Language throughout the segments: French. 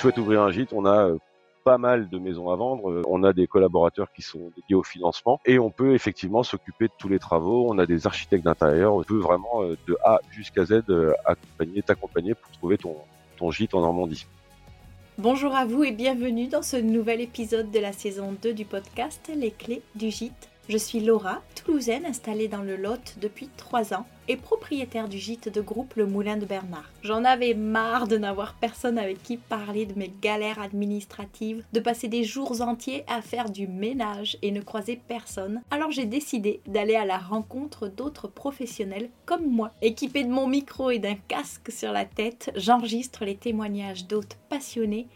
souhaites ouvrir un gîte, on a pas mal de maisons à vendre. On a des collaborateurs qui sont dédiés au financement et on peut effectivement s'occuper de tous les travaux. On a des architectes d'intérieur. On peut vraiment de A jusqu'à Z accompagner, t'accompagner pour trouver ton, ton gîte en Normandie. Bonjour à vous et bienvenue dans ce nouvel épisode de la saison 2 du podcast Les clés du gîte. Je suis Laura, toulousaine installée dans le Lot depuis 3 ans et propriétaire du gîte de groupe Le Moulin de Bernard. J'en avais marre de n'avoir personne avec qui parler de mes galères administratives, de passer des jours entiers à faire du ménage et ne croiser personne. Alors j'ai décidé d'aller à la rencontre d'autres professionnels comme moi. Équipée de mon micro et d'un casque sur la tête, j'enregistre les témoignages d'hôtes passionnés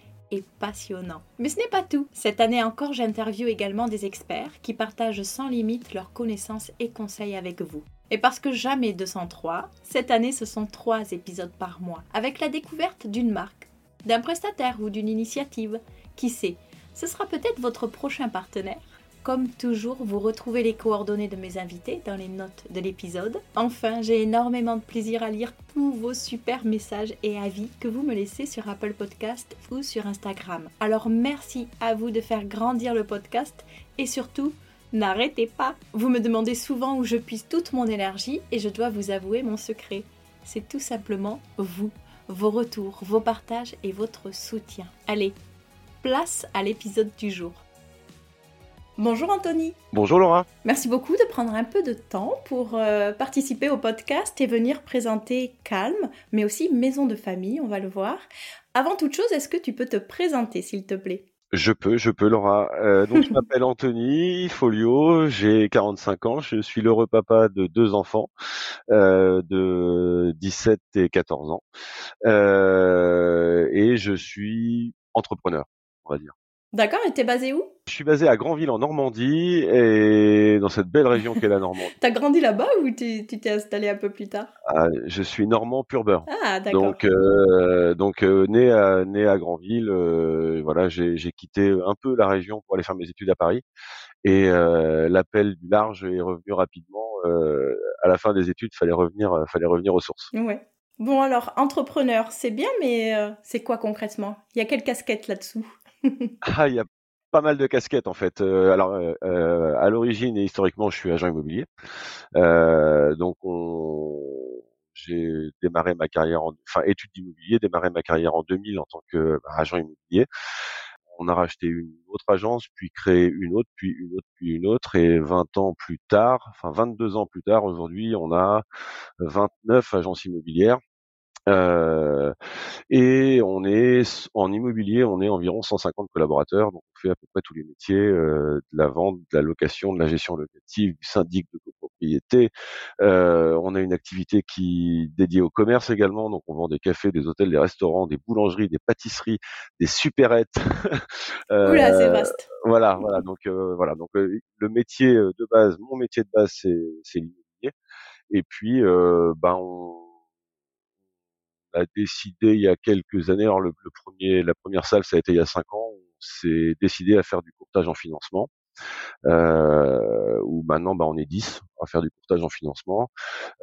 passionnant. Mais ce n'est pas tout. Cette année encore, j'interviewe également des experts qui partagent sans limite leurs connaissances et conseils avec vous. Et parce que jamais 203, cette année ce sont trois épisodes par mois, avec la découverte d'une marque, d'un prestataire ou d'une initiative. Qui sait, ce sera peut-être votre prochain partenaire comme toujours, vous retrouvez les coordonnées de mes invités dans les notes de l'épisode. Enfin, j'ai énormément de plaisir à lire tous vos super messages et avis que vous me laissez sur Apple Podcast ou sur Instagram. Alors merci à vous de faire grandir le podcast et surtout, n'arrêtez pas. Vous me demandez souvent où je puise toute mon énergie et je dois vous avouer mon secret. C'est tout simplement vous, vos retours, vos partages et votre soutien. Allez, place à l'épisode du jour. Bonjour Anthony. Bonjour Laura. Merci beaucoup de prendre un peu de temps pour euh, participer au podcast et venir présenter Calme, mais aussi Maison de famille, on va le voir. Avant toute chose, est-ce que tu peux te présenter, s'il te plaît? Je peux, je peux, Laura. Euh, donc, je m'appelle Anthony Folio, j'ai 45 ans, je suis l'heureux papa de deux enfants euh, de 17 et 14 ans, et je suis entrepreneur, on va dire. D'accord, et t'es basé où? Je suis basé à Granville en Normandie et dans cette belle région qu'est la Normandie. T'as grandi là-bas ou tu t'es installé un peu plus tard? Ah, Je suis normand pur beurre. Ah d'accord. Donc, euh, donc euh, né à né à Granville, euh, voilà, j'ai quitté un peu la région pour aller faire mes études à Paris et l'appel du large est revenu rapidement. à la fin des études, fallait revenir, fallait revenir aux sources. Ouais. Bon alors, entrepreneur, c'est bien, mais c'est quoi concrètement? Il y a quelle casquette là-dessous? Ah, il y a pas mal de casquettes en fait. Euh, alors, euh, euh, à l'origine et historiquement, je suis agent immobilier. donc, j'ai démarré ma carrière, en, enfin études d'immobilier, démarré ma carrière en 2000 en tant qu'agent immobilier. On a racheté une autre agence, puis créé une autre, puis une autre, puis une autre, et 20 ans plus tard, enfin 22 ans plus tard, aujourd'hui, on a 29 agences immobilières euh, et on est en immobilier, on est environ 150 collaborateurs, donc on fait à peu près tous les métiers euh, de la vente, de la location, de la gestion locative, du syndic de copropriété. Euh, on a une activité qui dédiée au commerce également, donc on vend des cafés, des hôtels, des restaurants, des boulangeries, des pâtisseries, des supérettes. Oula, c'est vaste. Voilà, voilà. Donc voilà, donc le métier de base, mon métier de base, c'est l'immobilier. Et puis, ben on a décidé il y a quelques années, alors le, premier, la première salle, ça a été il y a cinq ans, on s'est décidé à faire du courtage en financement. Euh, où maintenant bah, on est 10 à faire du courtage en financement.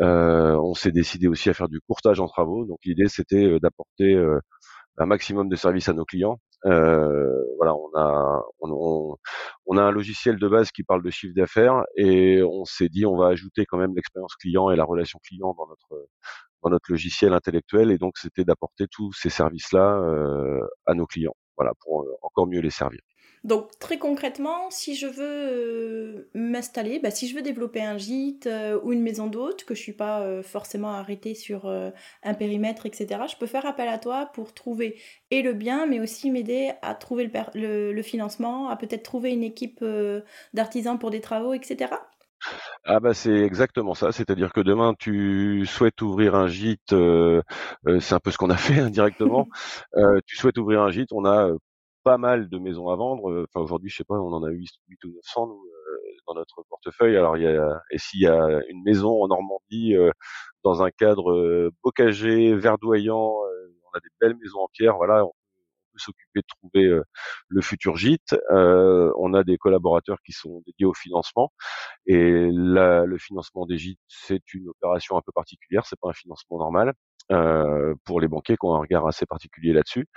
Euh, on s'est décidé aussi à faire du courtage en travaux. Donc l'idée c'était euh, d'apporter euh, un maximum de services à nos clients. Euh, voilà, on a on, on, a un logiciel de base qui parle de chiffre d'affaires et on s'est dit on va ajouter quand même l'expérience client et la relation client dans notre dans notre logiciel intellectuel et donc c'était d'apporter tous ces services-là euh, à nos clients, voilà, pour euh, encore mieux les servir. Donc très concrètement, si je veux euh, m'installer, bah, si je veux développer un gîte ou une maison d'hôte, que je suis pas forcément arrêtée sur un périmètre, etc., je peux faire appel à toi pour trouver et le bien, mais aussi m'aider à trouver le, financement, à peut-être trouver une équipe d'artisans pour des travaux, etc. Ah bah c'est exactement ça, c'est-à-dire que demain tu souhaites ouvrir un gîte, euh, euh, c'est un peu ce qu'on a fait indirectement. Euh, tu souhaites ouvrir un gîte, on a pas mal de maisons à vendre. Enfin aujourd'hui, je sais pas, on en a 8, 8 ou 900 nous, dans notre portefeuille. Alors il y a, et s'il y a une maison en Normandie dans un cadre bocagé, verdoyant, on a des belles maisons en pierre. Voilà, s'occuper de trouver euh, le futur gîte. Euh, on a des collaborateurs qui sont dédiés au financement et le financement des gîtes c'est une opération un peu particulière, c'est pas un financement normal. euh, pour les banquiers qui ont un regard assez particulier là-dessus.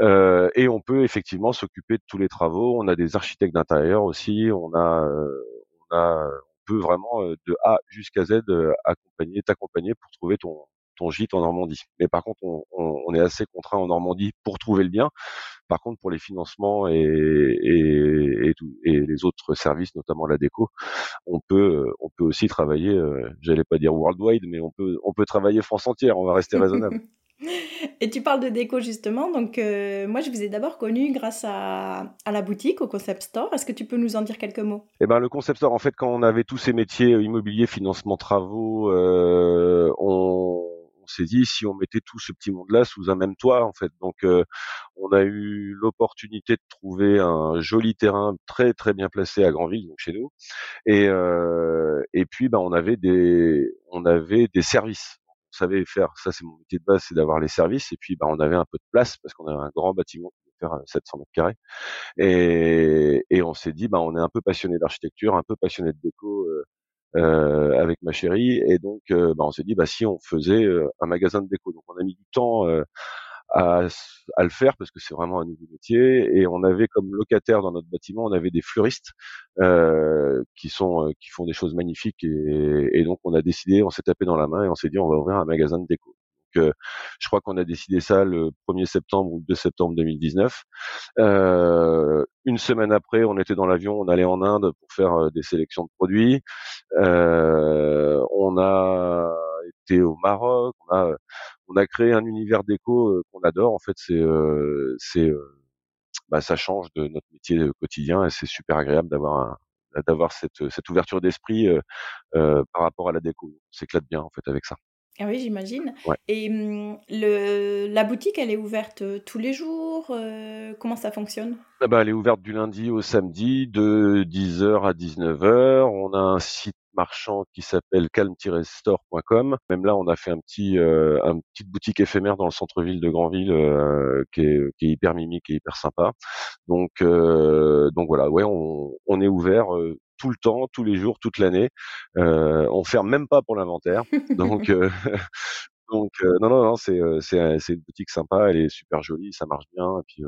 Euh, et on peut effectivement s'occuper de tous les travaux. On a des architectes d'intérieur aussi. On a, euh, on a, on peut vraiment euh, de A jusqu'à Z euh, accompagner, t'accompagner pour trouver ton ton gîte en Normandie. Mais par contre, on, on, on, est assez contraint en Normandie pour trouver le bien. Par contre, pour les financements et, et, et, tout, et les autres services, notamment la déco, on peut, on peut aussi travailler, euh, j'allais pas dire worldwide, mais on peut, on peut travailler France entière. On va rester raisonnable. Et tu parles de déco justement, donc euh, moi je vous ai d'abord connu grâce à, à, la boutique, au Concept Store. Est-ce que tu peux nous en dire quelques mots? Eh ben le Concept Store, en fait, quand on avait tous ces métiers immobilier, financement, travaux, euh, on, on s'est dit si on mettait tout ce petit monde-là sous un même toit, en fait. Donc, euh, on a eu l'opportunité de trouver un joli terrain très très bien placé à Granville, donc chez nous. Et euh, et puis, ben, on avait des on avait des services. On savait faire, ça c'est mon métier de base, c'est d'avoir les services. Et puis, ben, on avait un peu de place parce qu'on avait un grand bâtiment qui faire 700 mètres carrés. Et, et on s'est dit, ben, on est un peu passionné d'architecture, un peu passionné de déco. Euh, euh, avec ma chérie. Et donc euh, bah, on s'est dit bah si on faisait euh, un magasin de déco. Donc on a mis du temps à, à, le faire parce que c'est vraiment un nouveau métier. Et on avait comme locataire dans notre bâtiment on avait des fleuristes qui sont qui font des choses magnifiques. Et donc on a décidé on s'est tapé dans la main et on s'est dit on va ouvrir un magasin de déco je crois qu'on a décidé ça le 1er septembre ou le 2 septembre 2019 euh, une semaine après on était dans l'avion on allait en Inde pour faire des sélections de produits euh, on a été au Maroc, on a, créé un univers déco qu'on adore. En fait, c'est, bah, ça change de notre métier quotidien et c'est super agréable d'avoir d'avoir cette, ouverture d'esprit euh, par rapport à la déco. On s'éclate bien en fait avec ça. Ah oui, j'imagine. Ouais. Et mmh, le, la boutique, elle est ouverte tous les jours euh, Comment ça fonctionne? Ah bah, Elle est ouverte du lundi au samedi de 10h à 19h. On a un site marchand qui s'appelle calme-store.com. Même là, on a fait un petit, euh, une petite boutique éphémère dans le centre-ville de Granville euh, qui, est, qui, est, hyper mimique et hyper sympa. Donc, euh, donc voilà, ouais, on, on est ouvert tout le temps, tous les jours, toute l'année. Euh, on ferme même pas pour l'inventaire. Donc, euh, donc euh, non, non, non, c'est c'est c'est une boutique sympa, elle est super jolie, ça marche bien. Et puis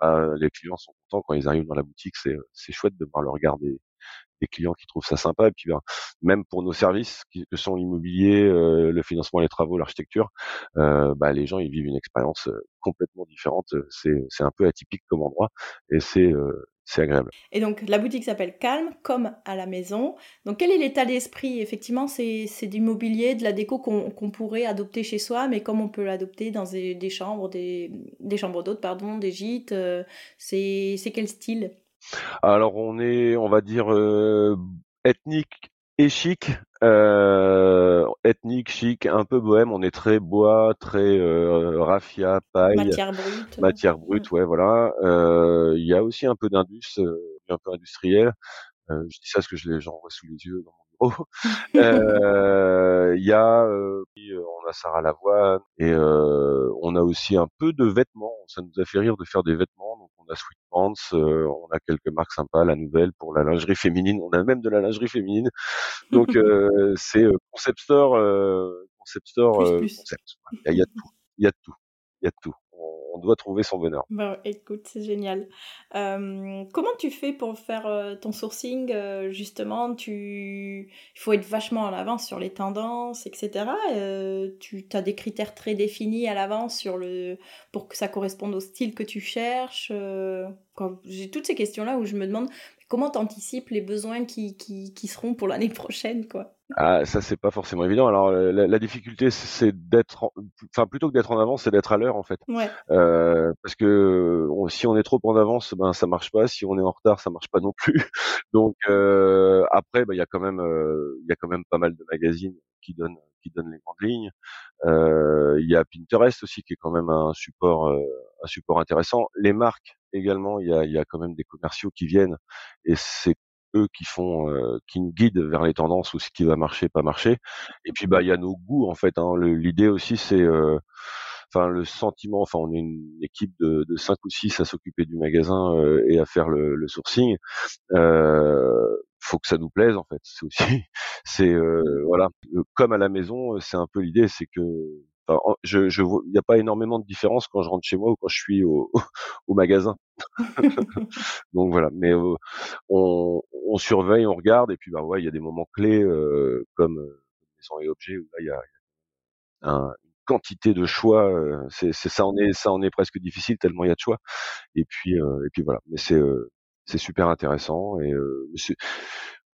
bah, les clients sont contents quand ils arrivent dans la boutique. C'est c'est chouette de voir le regard des, des clients qui trouvent ça sympa. Et puis ben, même pour nos services qui, que sont l'immobilier, euh, le financement, les travaux, l'architecture, euh, bah, les gens ils vivent une expérience complètement différente. C'est c'est un peu atypique comme endroit et c'est c'est agréable. Et donc la boutique s'appelle Calme, comme à la maison. Donc quel est l'état d'esprit? Effectivement, c'est du mobilier, de la déco qu'on qu pourrait adopter chez soi, mais comme on peut l'adopter dans des, des, chambres, des, des chambres d'hôtes, pardon, des gîtes, euh, c'est quel style? Alors on est, on va dire, euh, ethnique et chic, euh, ethnique, chic, un peu bohème. On est très bois, très euh, raffia, paille, matière brute. Matière brute, ouais, voilà. Euh, il y a aussi un peu d'indus, euh, un peu industriel. Euh, je dis ça parce que je les j'en vois sous les yeux dans mon bureau. Il y a, on a Sarah Lavoine et on a aussi un peu de vêtements. Ça nous a fait rire de faire des vêtements. On a Sweet Pants, on a quelques marques sympas, la nouvelle pour la lingerie féminine. On a même de la lingerie féminine. Donc euh, c'est concept store, euh, concept store, plus, euh, plus. concept. Il y, a de tout, il y a de tout, il y a de tout. On, doit trouver son bonheur. Bah, écoute, c'est génial. Euh, comment tu fais pour faire euh, ton sourcing Justement, tu, il faut être vachement à l'avance sur les tendances, etc. tu as des critères très définis à l'avance pour que ça corresponde au style que tu cherches. J'ai toutes ces questions-là où je me demande comment tu anticipes les besoins qui, qui, qui seront pour l'année prochaine, quoi? Ah, ça c'est pas forcément évident. Alors la, la difficulté c'est d'être, enfin plutôt que d'être en avance, c'est d'être à l'heure en fait. Ouais. Euh, parce que on, si on est trop en avance, ben ça marche pas. Si on est en retard, ça marche pas non plus. Donc euh, après, ben, il y a quand même, il y a quand même pas mal de magazines qui donnent qui donnent les grandes lignes. Il y a Pinterest aussi qui est quand même un support un support intéressant. Les marques également, il y a, y a quand même des commerciaux qui viennent et c'est eux qui font, euh, qui nous guident vers les tendances ou ce qui va marcher, pas marcher. Et puis bah il y a nos goûts en fait. Hein. L'idée aussi c'est, euh, enfin le sentiment. Enfin on est une équipe de, de cinq ou six à s'occuper du magasin euh, et à faire le, le sourcing. faut que ça nous plaise en fait. C'est aussi, c'est voilà, comme à la maison, c'est un peu l'idée, c'est que enfin, je, je il n'y a pas énormément de différence quand je rentre chez moi ou quand je suis au, au magasin. Donc voilà, mais on, on, surveille, on regarde, et puis bah ouais, il y a des moments clés comme maison et objets où là il y a, un, quantité de choix. c'est, ça en est ça en est presque difficile tellement il y a de choix. Et puis et puis voilà, mais c'est c'est super intéressant et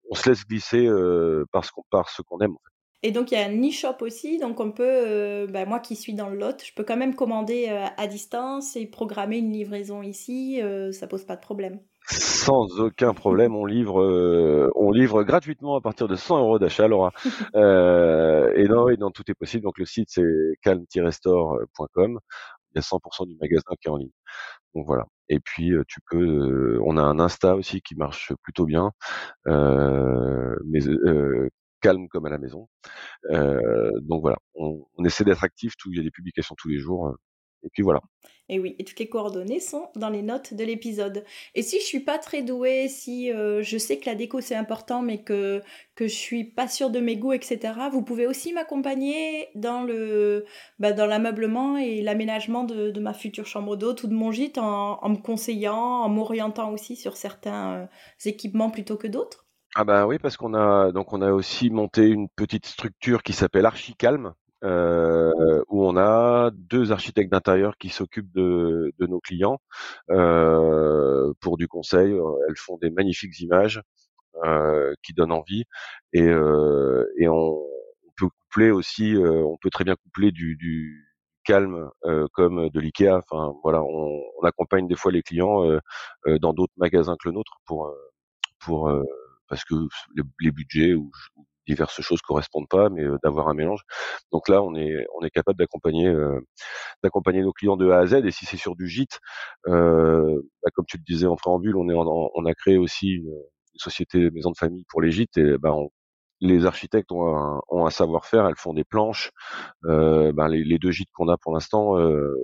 on se laisse glisser parce qu'on par ce qu'on aime. Et donc il y a un e-shop aussi, donc on peut, bah, moi qui suis dans le lot, je peux quand même commander à distance et programmer une livraison ici, ça pose pas de problème. Sans aucun problème, on livre, on livre gratuitement à partir de 100 euros d'achat, Laura. euh, et non, et non, tout est possible. Donc le site c'est calm-store.com. Il y a 100% du magasin qui est en ligne. Donc voilà. Et puis tu peux, on a un Insta aussi qui marche plutôt bien, euh, mais calme comme à la maison. donc voilà, on, on essaie d'être actif. Tout, il y a des publications tous les jours. Et puis voilà. Et oui, et toutes les coordonnées sont dans les notes de l'épisode. Et si je suis pas très douée, si euh, je sais que la déco c'est important, mais que, que je suis pas sûre de mes goûts, etc., vous pouvez aussi m'accompagner dans le bah, dans l'ameublement et l'aménagement de, de, ma future chambre d'hôte ou de mon gîte en, en me conseillant, en m'orientant aussi sur certains euh, équipements plutôt que d'autres. Ah bah oui, parce qu'on a donc on a aussi monté une petite structure qui s'appelle Archicalm, euh, où on a deux architectes d'intérieur qui s'occupent de, de, nos clients euh, pour du conseil. Elles font des magnifiques images euh, qui donnent envie et, euh, et on, peut coupler aussi, euh, on peut très bien coupler du, du calme euh, comme de l'IKEA. Enfin voilà, on, on, accompagne des fois les clients dans d'autres magasins que le nôtre pour pour parce que les budgets ou, diverses choses correspondent pas, mais d'avoir un mélange. Donc là, on est on est capable d'accompagner d'accompagner nos clients de A à Z. Et si c'est sur du gîte, bah, comme tu le disais en préambule, on est on a créé aussi une, société maison de famille pour les gîtes et bah, les architectes ont un, un savoir-faire, elles font des planches. Euh, ben les, les, deux gîtes qu'on a pour l'instant euh,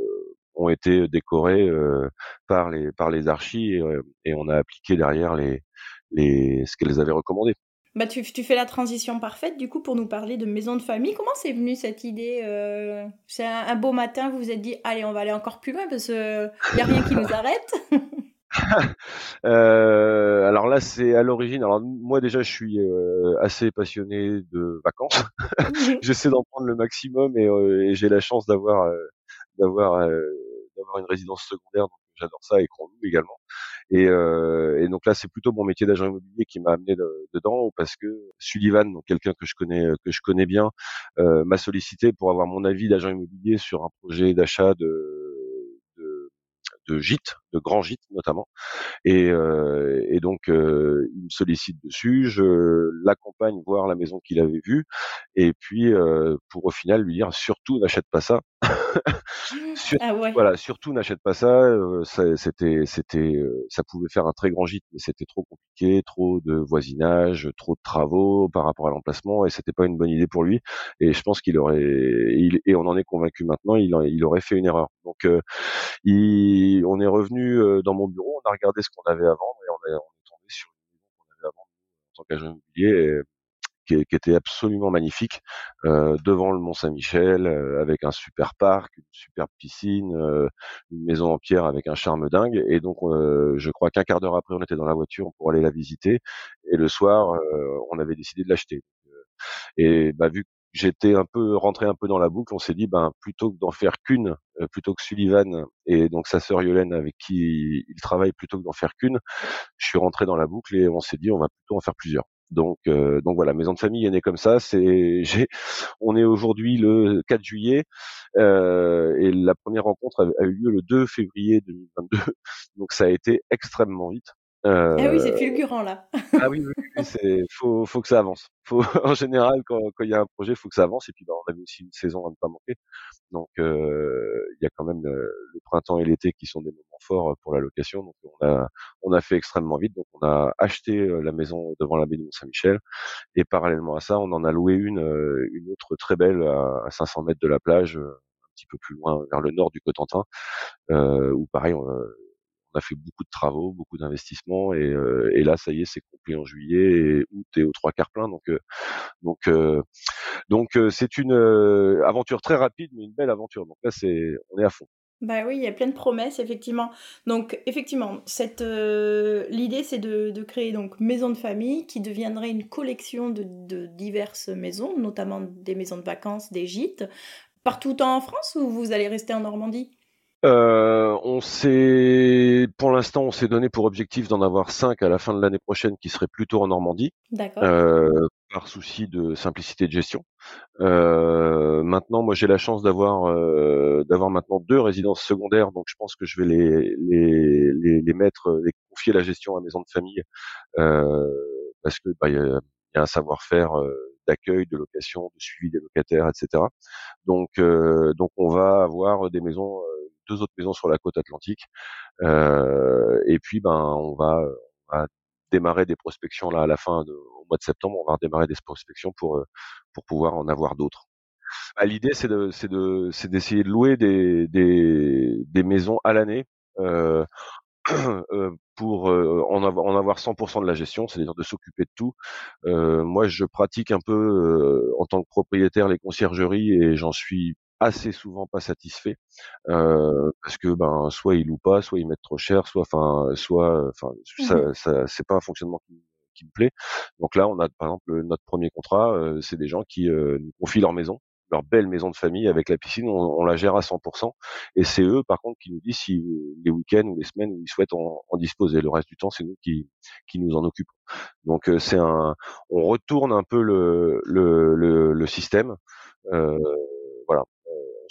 ont été décorés euh, par les par les archis et, et, on a appliqué derrière les les ce qu'elles avaient recommandé. Bah, tu, tu, fais la transition parfaite du coup pour nous parler de maison de famille. Comment c'est venu cette idée euh... C'est un, un, beau matin, vous vous êtes dit, allez, on va aller encore plus loin parce qu'il n'y a rien qui nous arrête. euh, alors là, c'est à l'origine. Alors moi déjà, je suis euh, assez passionné de vacances. J'essaie d'en prendre le maximum et, euh, et j'ai la chance d'avoir euh, d'avoir d'avoir une résidence secondaire. Donc j'adore ça et loue également. Et, euh, et, donc là, c'est plutôt mon métier d'agent immobilier qui m'a amené dedans parce que Sullivan, donc quelqu'un que je connais que je connais bien, euh, m'a sollicité pour avoir mon avis d'agent immobilier sur un projet d'achat de, de, de gîtes, de grands gîtes notamment. Et, euh, et donc euh, il me sollicite dessus, je l'accompagne voir la maison qu'il avait vue, et puis euh, pour au final lui dire surtout n'achète pas ça. Sur, ah ouais. Voilà, surtout n'achète pas ça. Ça c'était, c'était, ça pouvait faire un très grand gîte, mais c'était trop compliqué, trop de voisinage, trop de travaux par rapport à l'emplacement, et c'était pas une bonne idée pour lui. Et je pense qu'il aurait, il, et on en est convaincu maintenant, il, il aurait fait une erreur. Donc, il, on est revenu euh, dans mon bureau, on a regardé ce qu'on avait avant, et on est, tombé sur une maison qu'on avait avant en tant qu'agent immobilier. Qui, était absolument magnifique euh, devant le Mont Saint-Michel euh, avec un super parc, une superbe piscine, une maison en pierre avec un charme dingue. Et donc, je crois qu'un quart d'heure après, on était dans la voiture pour aller la visiter. Et le soir, on avait décidé de l'acheter. Et bah, vu j'étais un peu rentré un peu dans la boucle, on s'est dit ben plutôt que d'en faire qu'une, plutôt que Sullivan et donc sa sœur Yolène avec qui il travaille plutôt que d'en faire qu'une, je suis rentré dans la boucle et on s'est dit on va plutôt en faire plusieurs. Donc, euh, donc voilà, maison de famille est née comme ça. C'est, j'ai, on est aujourd'hui le 4 juillet euh, et la première rencontre a, a, eu lieu le 2 février 2022. Donc ça a été extrêmement vite. Euh, ah oui, c'est fulgurant là. ah oui, oui, c'est faut, faut que ça avance. Faut, en général, quand il y a un projet, faut que ça avance. Et puis, bah, on avait aussi une saison à ne pas manquer. Donc, euh, il y a quand même le, le printemps et l'été qui sont des moments forts pour la location. Donc, on a, on a fait extrêmement vite. Donc, on a acheté la maison devant la baie du Mont-Saint-Michel. Et parallèlement à ça, on en a loué une, une autre très belle à, 500 mètres de la plage, un petit peu plus loin vers le nord du Cotentin, euh, où pareil, on, on a fait beaucoup de travaux, beaucoup d'investissements et, et, là ça y est c'est complet en juillet et août est aux trois quarts plein donc donc donc c'est une aventure très rapide mais une belle aventure donc là c'est on est à fond. Bah oui, il y a plein de promesses, effectivement. Donc, effectivement, cette, euh, l'idée, c'est de, créer donc maison de famille qui deviendrait une collection de, diverses maisons, notamment des maisons de vacances, des gîtes, partout en France ou vous allez rester en Normandie? Euh, on s'est, pour l'instant, on s'est donné pour objectif d'en avoir cinq à la fin de l'année prochaine, qui seraient plutôt en Normandie. D'accord. Euh, par souci de simplicité de gestion. Euh, maintenant, moi, j'ai la chance d'avoir euh, d'avoir maintenant deux résidences secondaires, donc je pense que je vais les les les, les mettre, les confier la gestion à maison de famille, euh, parce que bah, il y, a, y a un savoir-faire euh, d'accueil, de location, de suivi des locataires, etc. Donc euh, donc on va avoir des maisons, deux autres maisons sur la côte atlantique, et puis ben on va, on va démarrer des prospections là à la fin de, au mois de septembre, on va redémarrer des prospections pour euh, pour pouvoir en avoir d'autres. Bah, l'idée c'est de c'est de c'est d'essayer de louer des des, des maisons à l'année euh, euh, pour en avoir en avoir 100% de la gestion, c'est-à-dire de s'occuper de tout. moi, je pratique un peu en tant que propriétaire les conciergeries et j'en suis assez souvent pas satisfait euh, parce que ben soit ils louent pas, soit ils mettent trop cher, soit enfin soit enfin ça, mmh ça c'est pas un fonctionnement qui, qui, me plaît. Donc là on a par exemple notre premier contrat, euh, c'est des gens qui euh, nous confient leur maison, leur belle maison de famille avec la piscine, on, on la gère à 100%. Et c'est eux par contre qui nous disent si les week-ends ou les semaines où ils souhaitent en, en disposer. Le reste du temps c'est nous qui qui nous en occupons. Donc c'est un, on retourne un peu le le, le, le système. Euh, voilà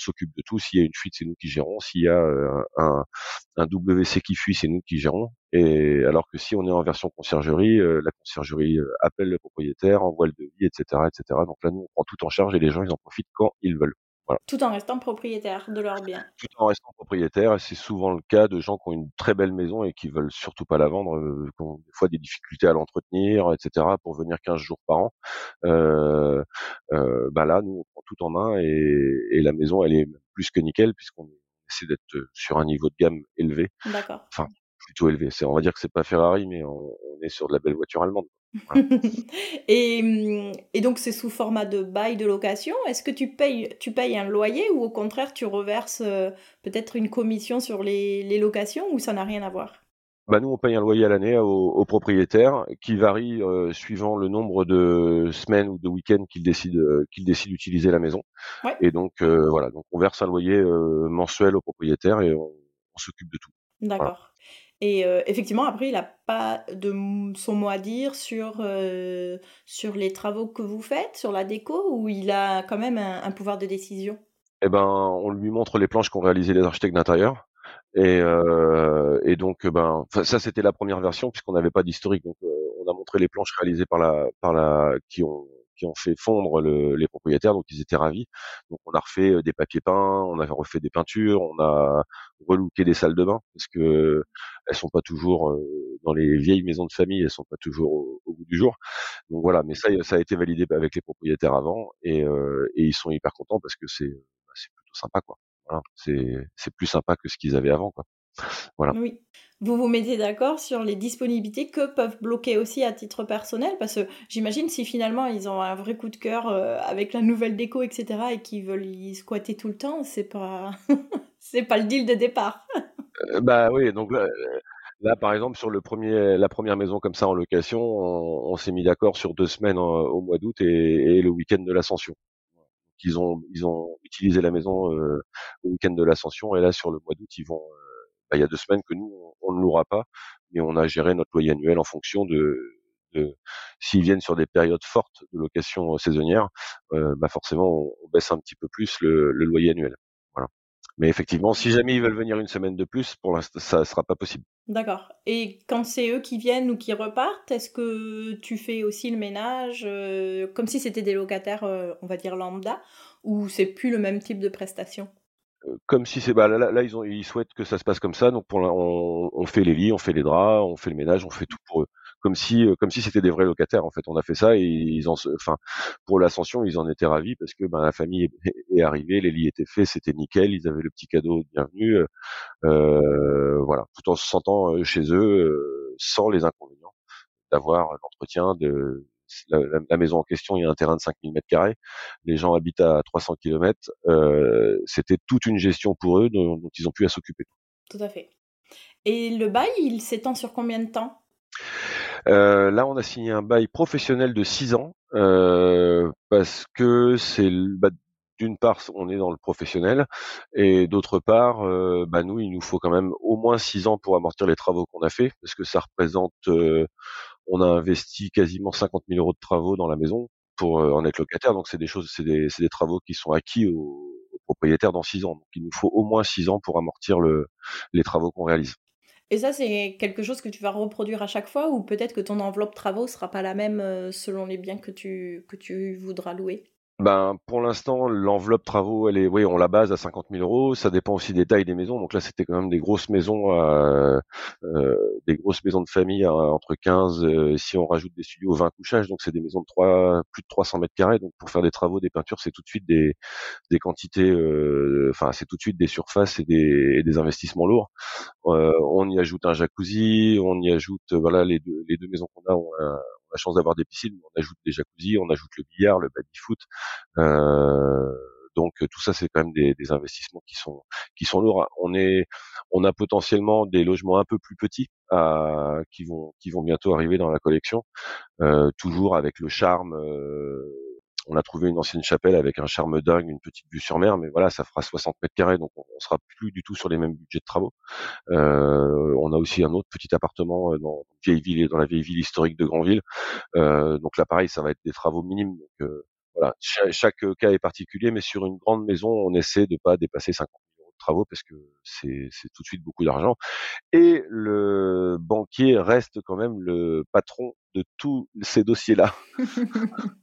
s'occupe de tout. S'il y a une fuite, c'est nous qui gérons. S'il y a euh, un, un, WC qui fuit, c'est nous qui gérons. Et alors que si on est en version conciergerie, euh, la conciergerie euh, appelle le propriétaire, envoie le devis, etc., etc. Donc là, nous, on prend tout en charge et les gens, ils en profitent quand ils veulent. Tout en restant propriétaire de leur bien. Tout en restant propriétaire, et c'est souvent le cas de gens qui ont une très belle maison et qui veulent surtout pas la vendre, euh, qui ont des fois des difficultés à l'entretenir, etc. pour venir 15 jours par an. Euh, euh, bah là, nous, on tout en main et, et la maison, elle est plus que nickel puisqu'on essaie d'être sur un niveau de gamme élevé. D'accord. Enfin, plutôt élevé. C'est, on va dire que c'est pas Ferrari, mais on, on est sur de la belle voiture allemande. et, et, donc c'est sous format de bail de location? Est-ce que tu payes, tu payes un loyer ou au contraire tu reverses euh, peut-être une commission sur les, les locations ou ça n'a rien à voir? Bah nous, on paye un loyer à l'année au, au, propriétaire qui varie euh, suivant le nombre de semaines ou de week-ends qu'il décide euh, qu'il décide d'utiliser la maison. Ouais. Et donc voilà, donc on verse un loyer mensuel au propriétaire et on, on s'occupe de tout. D'accord. Voilà. Et euh, effectivement, après, il n'a pas de son mot à dire sur, euh, sur les travaux que vous faites, sur la déco, ou il a quand même un, un pouvoir de décision? Eh ben, on lui montre les planches qu'ont réalisées les architectes d'intérieur. Et, euh, et donc, ben, ça c'était la première version puisqu'on n'avait pas d'historique. Donc, euh, on a montré les planches réalisées par la, par la, qui ont qui ont fait fondre le, les propriétaires, donc ils étaient ravis. Donc on a refait euh, des papiers peints, on a refait des peintures, on a relooké des salles de bain parce que elles sont pas toujours euh, dans les vieilles maisons de famille, elles sont pas toujours au, au bout du jour. Donc voilà, mais ça, ça a été validé avec les propriétaires avant et, euh, et ils sont hyper contents parce que c'est bah, c'est plutôt sympa quoi. Voilà, c'est plus sympa que ce qu'ils avaient avant quoi. Voilà. Oui. Vous vous mettez d'accord sur les disponibilités que peuvent bloquer aussi à titre personnel? Parce que j'imagine si finalement ils ont un vrai coup de cœur euh, avec la nouvelle déco, etc., et qu'ils veulent y squatter tout le temps, c'est pas, c'est pas le deal de départ. euh, bah oui, donc là, là, par exemple, sur le premier, la première maison comme ça en location, on, on s'est mis d'accord sur deux semaines en, au mois d'août et, et, le week-end de l'ascension. Ils ont, ils ont utilisé la maison euh, au week-end de l'ascension et là sur le mois d'août, ils vont bah, il y a deux semaines que nous, on, ne louera pas, mais on a géré notre loyer annuel en fonction de, de s'ils viennent sur des périodes fortes de location saisonnière, euh, bah forcément, on, on, baisse un petit peu plus le, le, loyer annuel. Mais effectivement, si jamais ils veulent venir une semaine de plus, pour l'instant, ça ne sera pas possible. D'accord. Et quand c'est eux qui viennent ou qui repartent, est-ce que tu fais aussi le ménage euh, comme si c'était des locataires, euh, on va dire lambda, ou c'est plus le même type de prestation? Comme si c'est bah là, là, ils ont ils souhaitent que ça se passe comme ça donc pour on, on, fait les lits on fait les draps on fait le ménage on fait tout pour eux comme si comme si c'était des vrais locataires en fait. On a fait ça et ils en, enfin pour l'ascension ils en étaient ravis parce que ben la famille est, arrivée, les lits étaient faits, c'était nickel, ils avaient le petit cadeau de bienvenue, euh, voilà, tout en se sentant chez eux sans les inconvénients d'avoir l'entretien de la, maison en question, il y a un terrain de 5000 mètres carrés. Les gens habitent à 300 km. Euh, c'était toute une gestion pour eux dont, ils ont pu s'occuper. Tout à fait. Et le bail, il s'étend sur combien de temps? Euh, là, on a signé un bail professionnel de 6 ans euh, parce que c'est bah, d'une part, on est dans le professionnel, et d'autre part, bah nous, il nous faut quand même au moins 6 ans pour amortir les travaux qu'on a fait, parce que ça représente on a investi quasiment 50 000 euros de travaux dans la maison pour euh, en être locataire. Donc c'est des choses, c'est des, travaux qui sont acquis aux, propriétaires dans six ans. Donc il nous faut au moins six ans pour amortir le, les travaux qu'on réalise. Et ça, c'est quelque chose que tu vas reproduire à chaque fois ou peut-être que ton enveloppe travaux sera pas la même euh, selon les biens que tu, que tu voudras louer? Ben, pour l'instant, l'enveloppe travaux, elle est, oui, on la base à 50 000 euros. Ça dépend aussi des tailles des maisons. Donc là, c'était quand même des grosses maisons, euh, euh, des grosses maisons de famille hein, entre 15, euh, si on rajoute des studios, 20 couchages. Donc c'est des maisons de 3, plus de 300 mètres carrés. Donc pour faire des travaux, des peintures, c'est tout de suite des, des quantités, euh, enfin c'est tout de suite des surfaces et des, et des investissements lourds. Euh, on y ajoute un jacuzzi, on y ajoute, voilà, les deux, les deux maisons qu'on a la chance d'avoir des piscines, on ajoute des jacuzzi, on ajoute le billard, le baby-foot. Euh, donc tout ça, c'est quand même des, des, investissements qui sont qui sont lourds. On est, on a potentiellement des logements un peu plus petits à, qui vont qui vont bientôt arriver dans la collection, euh, toujours avec le charme. Euh, on a trouvé une ancienne chapelle avec un charme dingue, une petite vue sur mer, mais voilà, ça fera 60 mètres carrés, donc on, sera plus du tout sur les mêmes budgets de travaux. Euh, on a aussi un autre petit appartement euh, dans, vieille ville, dans la vieille ville historique de Grandville. Euh, donc là, pareil, ça va être des travaux minimes. Donc euh, voilà, chaque, cas est particulier, mais sur une grande maison, on essaie de pas dépasser 50 000 euros de travaux parce que c'est tout de suite beaucoup d'argent. Et le banquier reste quand même le patron de tous ces dossiers-là.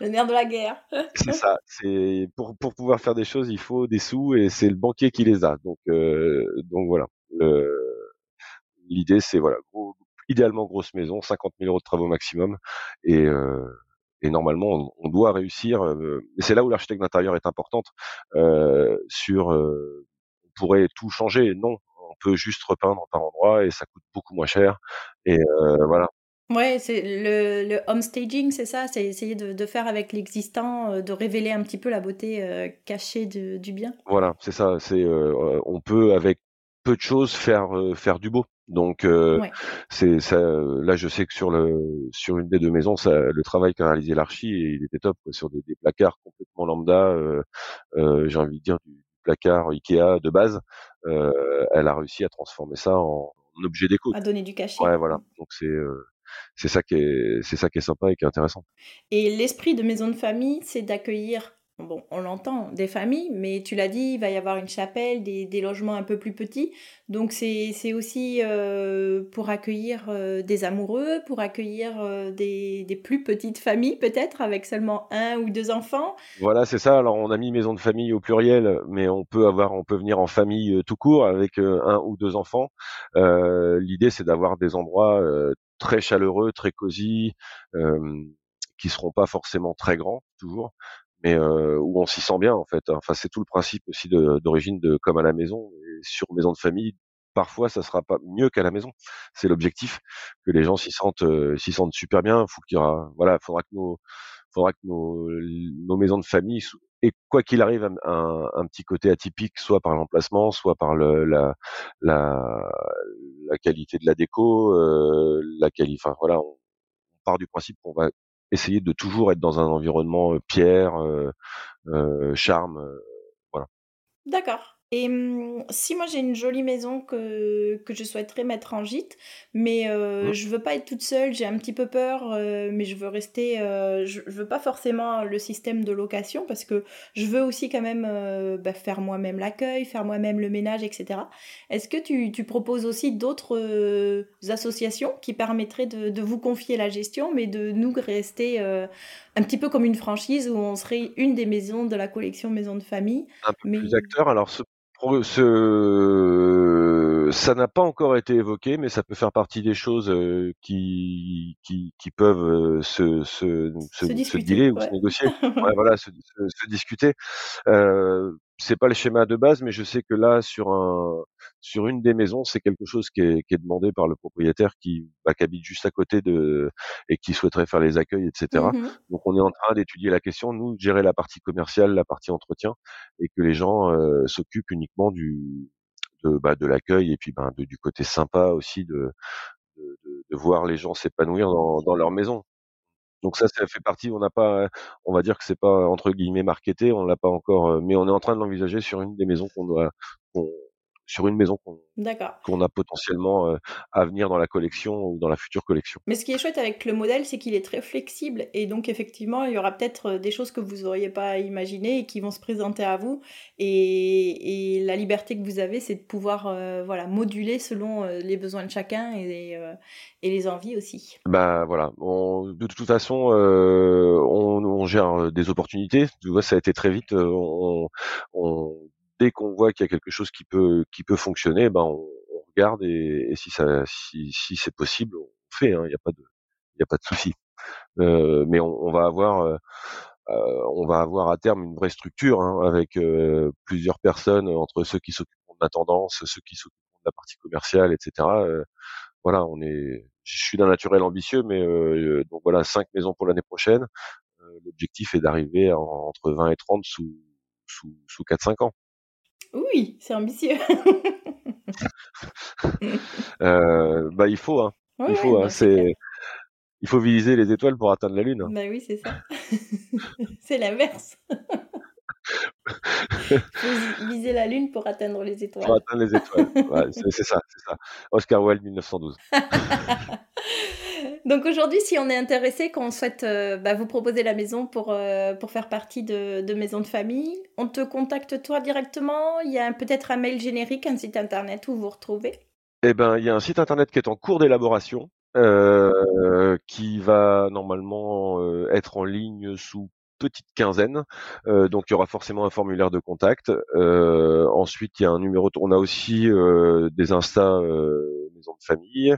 le nerf de la guerre. c'est ça. C'est pour pour pouvoir faire des choses, il faut des sous et c'est le banquier qui les a. Donc euh, donc voilà. L'idée c'est voilà, idéalement grosse maison, 50 000 euros de travaux maximum et euh, et normalement on, doit réussir. Euh, c'est là où l'architecte d'intérieur est importante. Euh, sur on pourrait tout changer. Non, on peut juste repeindre par endroit et ça coûte beaucoup moins cher. Et voilà. Ouais, c'est le, le home staging, c'est ça, c'est essayer de, de faire avec l'existant, euh, de révéler un petit peu la beauté euh, cachée de- du bien. Voilà, c'est ça. C'est euh, on peut avec peu de choses faire faire du beau. Donc c'est ça. Là, je sais que sur le sur une des deux maisons, ça, le travail qu'a réalisé l'archi, il était top sur des, des placards complètement lambda. J'ai envie de dire du placard Ikea de base. elle a réussi à transformer ça en, objet déco. À donner du cachet. Ouais, voilà. Donc c'est c'est ça qui est c'est ça qui est sympa et qui est intéressant. Et l'esprit de maison de famille, c'est d'accueillir bon, on l'entend, des familles, mais tu l'as dit, il va y avoir une chapelle, des, des logements un peu plus petits. Donc c'est aussi euh, pour accueillir euh, des amoureux, pour accueillir euh, des, des, plus petites familles peut-être, avec seulement un ou deux enfants. Voilà, c'est ça. Alors on a mis maison de famille au pluriel, mais on peut avoir, on peut venir en famille tout court avec un ou deux enfants. L'idée c'est d'avoir des endroits très chaleureux, très cosy, qui seront pas forcément très grands toujours, mais euh, où on s'y sent bien en fait. Enfin, c'est tout le principe aussi d'origine de, comme à la maison. Et sur maison de famille, parfois, ça sera pas mieux qu'à la maison. C'est l'objectif que les gens s'y sentent, euh, s'y sentent super bien. Faut qu'il y aura, voilà, faudra que nos, faudra que nos, nos maisons de famille et quoi qu'il arrive, un, un, petit côté atypique, soit par l'emplacement, soit par le, la, la, la qualité de la déco, euh, la qualité. Enfin voilà, on, part du principe qu'on va essayer de toujours être dans un environnement pierre, charme, voilà. D'accord. Et mmh, si moi j'ai une jolie maison que, que je souhaiterais mettre en gîte, mais euh, mmh. je veux pas être toute seule, j'ai un petit peu peur, euh, mais je veux rester, euh, je, veux pas forcément le système de location parce que je veux aussi quand même euh, bah, faire moi-même l'accueil, faire moi-même le ménage, etc. Est-ce que tu, tu, proposes aussi d'autres associations qui permettraient de, de, vous confier la gestion, mais de nous rester un petit peu comme une franchise où on serait une des maisons de la collection Maison de Famille Un peu plus acteur, alors ce ce, ça n'a pas encore été évoqué, mais ça peut faire partie des choses euh, qui, qui, qui peuvent euh, se, se, se, Se dealer ou se négocier. Ouais, voilà, se, se, se discuter. Euh, c'est pas le schéma de base, mais je sais que là, sur un, sur une des maisons, c'est quelque chose qui est, qui est demandé par le propriétaire qui, bah, qui habite juste à côté de et qui souhaiterait faire les accueils, etc. Mhm. Donc, on est en train d'étudier la question, nous, gérer la partie commerciale, la partie entretien, et que les gens euh, s'occupent uniquement du de, bah, de l'accueil et puis ben, du côté sympa aussi de, voir les gens s'épanouir dans, dans leur maison. Donc ça, ça fait partie. On n'a pas, on va dire que c'est pas entre guillemets marketé, on l'a pas encore, euh, mais on est en train de l'envisager sur une des maisons qu'on doit, sur une maison qu'on a potentiellement à venir dans la collection ou dans la future collection. Mais ce qui est chouette avec le modèle, c'est qu'il est très flexible et donc effectivement, il y aura peut-être des choses que vous n'auriez pas imaginées et qui vont se présenter à vous. Et, et la liberté que vous avez, c'est de pouvoir euh, voilà, moduler selon les besoins de chacun et, euh, et les envies aussi. Bah voilà. On- de toute façon, euh, on, on gère des opportunités. Tu vois, ça a été très vite. On, on- qu'on voit qu'il y a quelque chose qui peut qui peut fonctionner, ben on, regarde et, si ça si, si c'est possible, on fait. hein. Il n'y a pas de il a pas de souci. Euh, mais on, va avoir euh, euh, on va avoir à terme une vraie structure hein, avec plusieurs personnes entre ceux qui s'occuperont de la tendance, ceux qui s'occuperont de la partie commerciale, etc. Voilà, on est. Je suis d'un naturel ambitieux, mais donc voilà, cinq maisons pour l'année prochaine. L'objectif est d'arriver en- entre 20 et 30 sous sous sous 4-5 ans. Oui, c'est ambitieux. Euh, bah il faut, hein. Ouais, il faut, ouais, hein. bah, c'est il faut viser les étoiles pour atteindre la lune. Bah oui, c'est ça. c'est l'inverse. Viser la lune pour atteindre les Pour étoiles. atteindre les étoiles. Ouais, c'est ça, c'est ça. Oscar Wilde 1912. Donc aujourd'hui, si on est intéressé, qu'on souhaite euh, bah, vous proposer la maison pour, euh, pour faire partie de, de Maison de Famille, on te contacte toi directement? Il y a peut-être un mail générique, un site internet où vous retrouvez? Eh ben, il y a un site internet qui est en cours d'élaboration, euh, qui va normalement être en ligne sous petite quinzaine. Donc, il y aura forcément un formulaire de contact. Ensuite, il y a un numéro. On a aussi des Insta maison de famille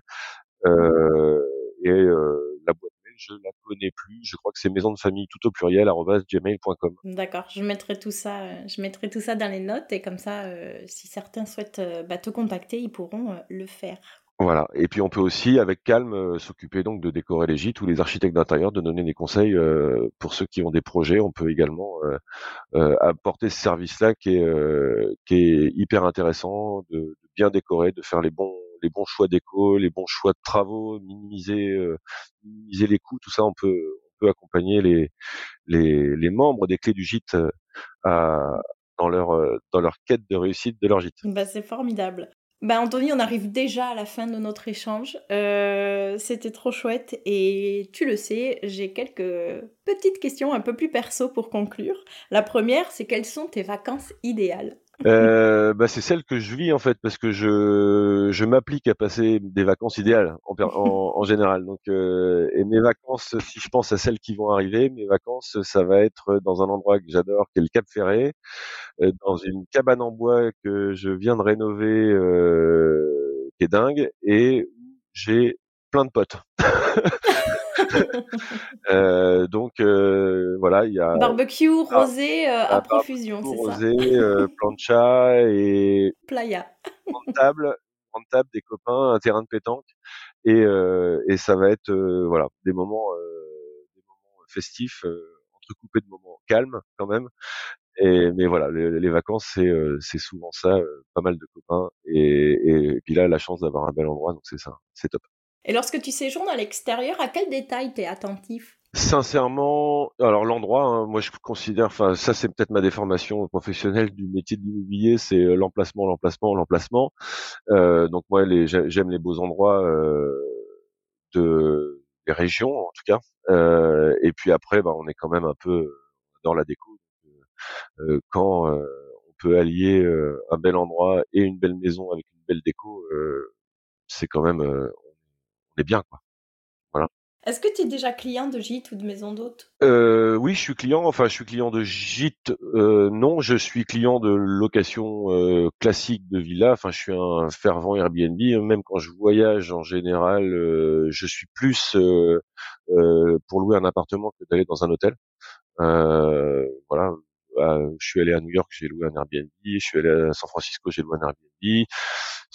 et euh, la boîte mail. Je la connais plus. Je crois que c'est maison de famille tout au pluriel gmail.com. D'accord, je mettrai tout ça, euh, je mettrai tout ça dans les notes et comme ça, euh, si certains souhaitent bah, te contacter, ils pourront le faire. Voilà. Et puis on peut aussi, avec calme, euh, s'occuper donc de décorer les gîtes ou les architectes d'intérieur de donner des conseils euh, pour ceux qui ont des projets. On peut également euh, apporter ce service-là qui est qui est hyper intéressant, de, de bien décorer, de faire les bons les bons choix déco, les bons choix de travaux, minimiser euh, minimiser les coûts. Tout ça, on peut accompagner les membres des clés du gîte euh, à, dans leur euh, dans leur quête de réussite de leur gîte. Bah, c'est formidable. Bah, Anthony, on arrive déjà à la fin de notre échange. C'était trop chouette et tu le sais, j'ai quelques petites questions un peu plus perso pour conclure. La première, c'est quelles sont tes vacances idéales? Euh, bah, c'est celle que je vis en fait parce que je je m'applique à passer des vacances idéales en, en, en général. Donc euh, et mes vacances, si je pense à celles qui vont arriver, mes vacances, ça va être dans un endroit que j'adore, qui est le Cap Ferré, euh, dans une cabane en bois que je viens de rénover, euh, qui est dingue, et j'ai plein de potes. Euh, donc euh, voilà, il y a Barbecue, ah, rosé euh, à un profusion, c'est ça rosé, euh, plancha et Playa. grande table, grande table, des copains, un terrain de pétanque, et, euh, et ça va être euh, voilà des moments, euh, des moments festifs, euh, entrecoupés de moments calmes quand même. Et mais voilà, les, les vacances c'est euh, c'est souvent ça, euh, pas mal de copains, et, et, puis là la chance d'avoir un bel endroit, donc c'est ça, c'est top. Et lorsque tu séjournes à l'extérieur, à quel détail t'es attentif? Sincèrement, alors l'endroit, hein, moi je considère, enfin ça c'est peut-être ma déformation professionnelle du métier de l'immobilier, c'est euh, l'emplacement, l'emplacement, l'emplacement. Euh, donc moi j'aime les beaux endroits euh, de des régions en tout cas. Euh, et puis après, bah, on est quand même un peu dans la déco. Euh, quand euh, on peut allier euh, un bel endroit et une belle maison avec une belle déco, euh, c'est quand même, euh, on est bien quoi. Voilà. Est-ce que tu es déjà client de gîte ou de maison d'hôte? Euh, Oui, je suis client. Enfin, je suis client de gîte. Euh, non, je suis client de location euh, classique de villa. Enfin, je suis un fervent Airbnb. Même quand je voyage en général, euh, je suis plus euh, pour louer un appartement que d'aller dans un hôtel. voilà. Je suis allé à New York, j'ai loué un Airbnb. Je suis allé à San Francisco, j'ai loué un Airbnb.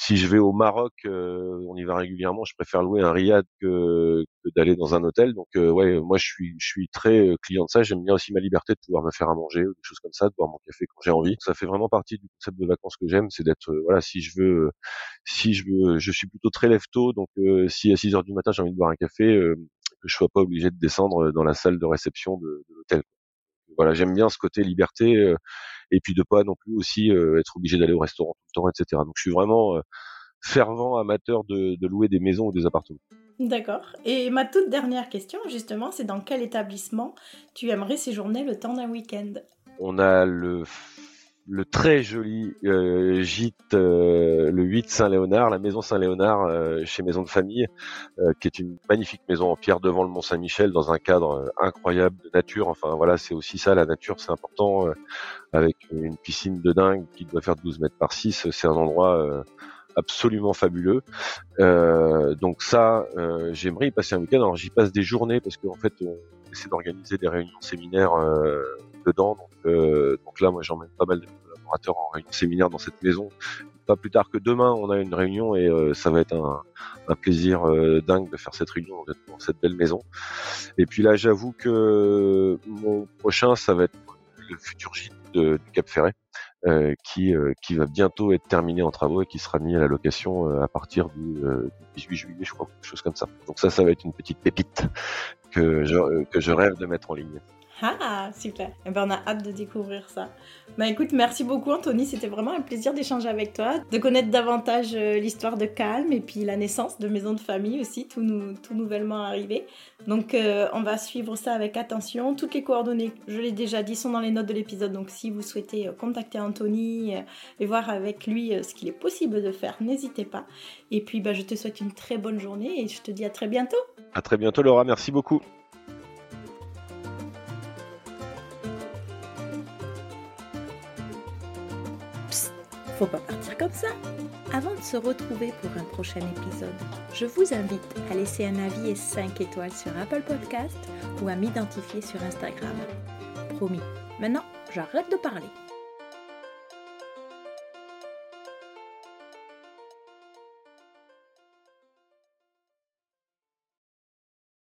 Si je vais au Maroc, euh, on y va régulièrement. Je préfère louer un riad que, que d'aller dans un hôtel. Donc euh, ouais, moi je suis je suis très euh, client de ça. J'aime bien aussi ma liberté de pouvoir me faire à manger ou des choses comme ça, de boire mon café quand j'ai envie. Ça fait vraiment partie du concept de vacances que j'aime, c'est d'être voilà si je veux si je veux je suis plutôt très lève tôt. Donc si à 6 heures du matin j'ai envie de boire un café, que je sois pas obligé de descendre dans la salle de réception de, de l'hôtel. Voilà, j'aime bien ce côté liberté et puis de pas non plus aussi euh, être obligé d'aller au restaurant tout le temps, etc. Donc je suis vraiment euh, fervent amateur de, de, louer des maisons ou des appartements. D'accord. Et ma toute dernière question, justement, c'est dans quel établissement tu aimerais séjourner le temps d'un week-end? On a le le très joli euh, gîte, euh, le 8 Saint-Léonard, la maison Saint-Léonard euh, chez Maison de Famille, qui est une magnifique maison en pierre devant le Mont Saint-Michel, dans un cadre incroyable de nature. Enfin voilà, c'est aussi ça, la nature, c'est important, avec une piscine de dingue qui doit faire 12 mètres par 6. C'est un endroit absolument fabuleux. donc ça, j'aimerais y passer un week-end. Alors j'y passe des journées parce qu'en fait, on essaie d'organiser des réunions séminaires dedans. Donc, donc là, moi, j'emmène pas mal de collaborateurs en réunion séminaire dans cette maison. Pas plus tard que demain, on a une réunion et euh, ça va être un, plaisir euh, dingue de faire cette réunion dans cette belle maison. Et puis là, j'avoue que mon prochain, ça va être le futur gîte de, du Cap Ferret. Euh, qui, euh, qui va bientôt être terminé en travaux et qui sera mis à la location euh, à partir du, 18 juillet, je crois, quelque chose comme ça. Donc ça, ça va être une petite pépite que je, que je rêve de mettre en ligne. Ah, super. Eh ben, on a hâte de découvrir ça. Bah écoute, merci beaucoup Anthony, c'était vraiment un plaisir d'échanger avec toi, de connaître davantage euh, l'histoire de Calme et puis la naissance de Maison de Famille aussi, tout, tout nouvellement arrivé. Donc euh, on va suivre ça avec attention. Toutes les coordonnées, je l'ai déjà dit, sont dans les notes de l'épisode. Donc si vous souhaitez euh, contacter Anthony et voir avec lui ce qu'il est possible de faire, n'hésitez pas. Et puis bah, je te souhaite une très bonne journée et je te dis à très bientôt. À très bientôt Laura, merci beaucoup. Faut pas partir comme ça. Avant de se retrouver pour un prochain épisode, je vous invite à laisser un avis et 5 étoiles sur Apple Podcast ou à m'identifier sur Instagram. Promis, maintenant j'arrête de parler.